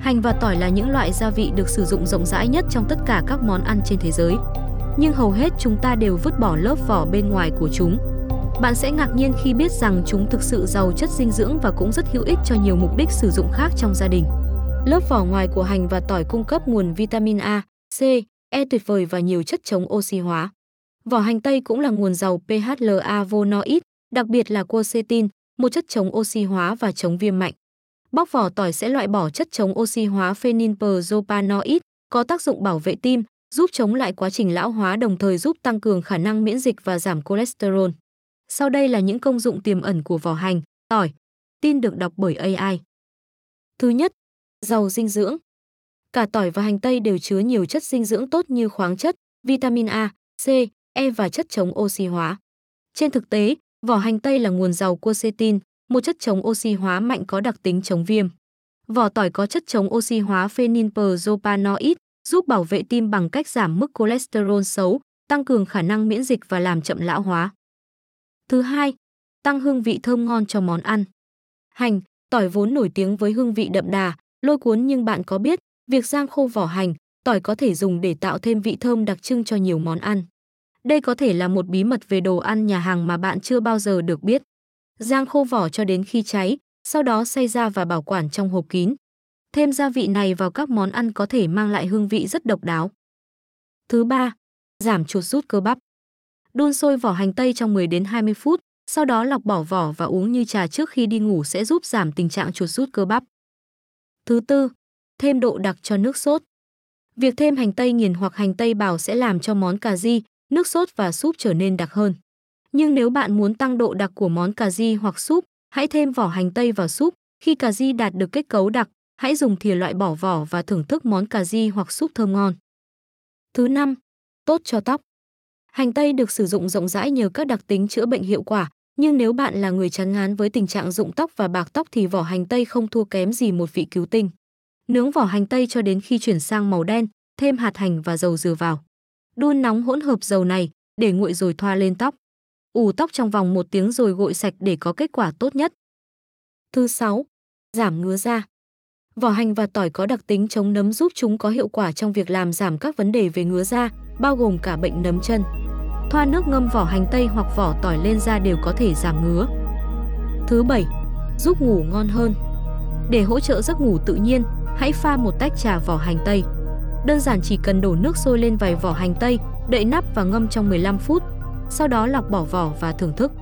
Hành và tỏi là những loại gia vị được sử dụng rộng rãi nhất trong tất cả các món ăn trên thế giới. Nhưng hầu hết chúng ta đều vứt bỏ lớp vỏ bên ngoài của chúng. Bạn sẽ ngạc nhiên khi biết rằng chúng thực sự giàu chất dinh dưỡng và cũng rất hữu ích cho nhiều mục đích sử dụng khác trong gia đình. Lớp vỏ ngoài của hành và tỏi cung cấp nguồn vitamin A, C, E tuyệt vời và nhiều chất chống oxy hóa. Vỏ hành tây cũng là nguồn giàu PHLA-vonoid, đặc biệt là quercetin, một chất chống oxy hóa và chống viêm mạnh. Bóc vỏ tỏi sẽ loại bỏ chất chống oxy hóa phenylpropanoid, có tác dụng bảo vệ tim, giúp chống lại quá trình lão hóa đồng thời giúp tăng cường khả năng miễn dịch và giảm cholesterol. Sau đây là những công dụng tiềm ẩn của vỏ hành, tỏi. Tin được đọc bởi AI. Thứ nhất, giàu dinh dưỡng. Cả tỏi và hành tây đều chứa nhiều chất dinh dưỡng tốt như khoáng chất, vitamin A, C, E và chất chống oxy hóa. Trên thực tế, vỏ hành tây là nguồn giàu quercetin, một chất chống oxy hóa mạnh có đặc tính chống viêm. Vỏ tỏi có chất chống oxy hóa phenylpropanoid, giúp bảo vệ tim bằng cách giảm mức cholesterol xấu, tăng cường khả năng miễn dịch và làm chậm lão hóa. Thứ hai, tăng hương vị thơm ngon cho món ăn. Hành, tỏi vốn nổi tiếng với hương vị đậm đà, lôi cuốn nhưng bạn có biết, việc rang khô vỏ hành, tỏi có thể dùng để tạo thêm vị thơm đặc trưng cho nhiều món ăn. Đây có thể là một bí mật về đồ ăn nhà hàng mà bạn chưa bao giờ được biết. Rang khô vỏ cho đến khi cháy, sau đó xay ra và bảo quản trong hộp kín. Thêm gia vị này vào các món ăn có thể mang lại hương vị rất độc đáo. Thứ ba, giảm chuột rút cơ bắp. Đun sôi vỏ hành tây trong 10 đến 20 phút, sau đó lọc bỏ vỏ và uống như trà trước khi đi ngủ sẽ giúp giảm tình trạng chuột rút cơ bắp. Thứ tư, thêm độ đặc cho nước sốt. Việc thêm hành tây nghiền hoặc hành tây bào sẽ làm cho món cà ri, nước sốt và súp trở nên đặc hơn. Nhưng nếu bạn muốn tăng độ đặc của món cà ri hoặc súp, hãy thêm vỏ hành tây vào súp. Khi cà ri đạt được kết cấu đặc, hãy dùng thìa loại bỏ vỏ và thưởng thức món cà ri hoặc súp thơm ngon. Thứ năm, tốt cho tóc. Hành tây được sử dụng rộng rãi nhờ các đặc tính chữa bệnh hiệu quả, nhưng nếu bạn là người chán ngán với tình trạng rụng tóc và bạc tóc thì vỏ hành tây không thua kém gì một vị cứu tinh. Nướng vỏ hành tây cho đến khi chuyển sang màu đen, thêm hạt hành và dầu dừa vào. Đun nóng hỗn hợp dầu này, để nguội rồi thoa lên tóc. Ủ tóc trong vòng một tiếng rồi gội sạch để có kết quả tốt nhất. Thứ 6. Giảm ngứa da. Vỏ hành và tỏi có đặc tính chống nấm giúp chúng có hiệu quả trong việc làm giảm các vấn đề về ngứa da, bao gồm cả bệnh nấm chân. Thoa nước ngâm vỏ hành tây hoặc vỏ tỏi lên da đều có thể giảm ngứa. Thứ 7. Giúp ngủ ngon hơn. Để hỗ trợ giấc ngủ tự nhiên, hãy pha một tách trà vỏ hành tây. Đơn giản chỉ cần đổ nước sôi lên vài vỏ hành tây, đậy nắp và ngâm trong 15 phút, sau đó lọc bỏ vỏ và thưởng thức.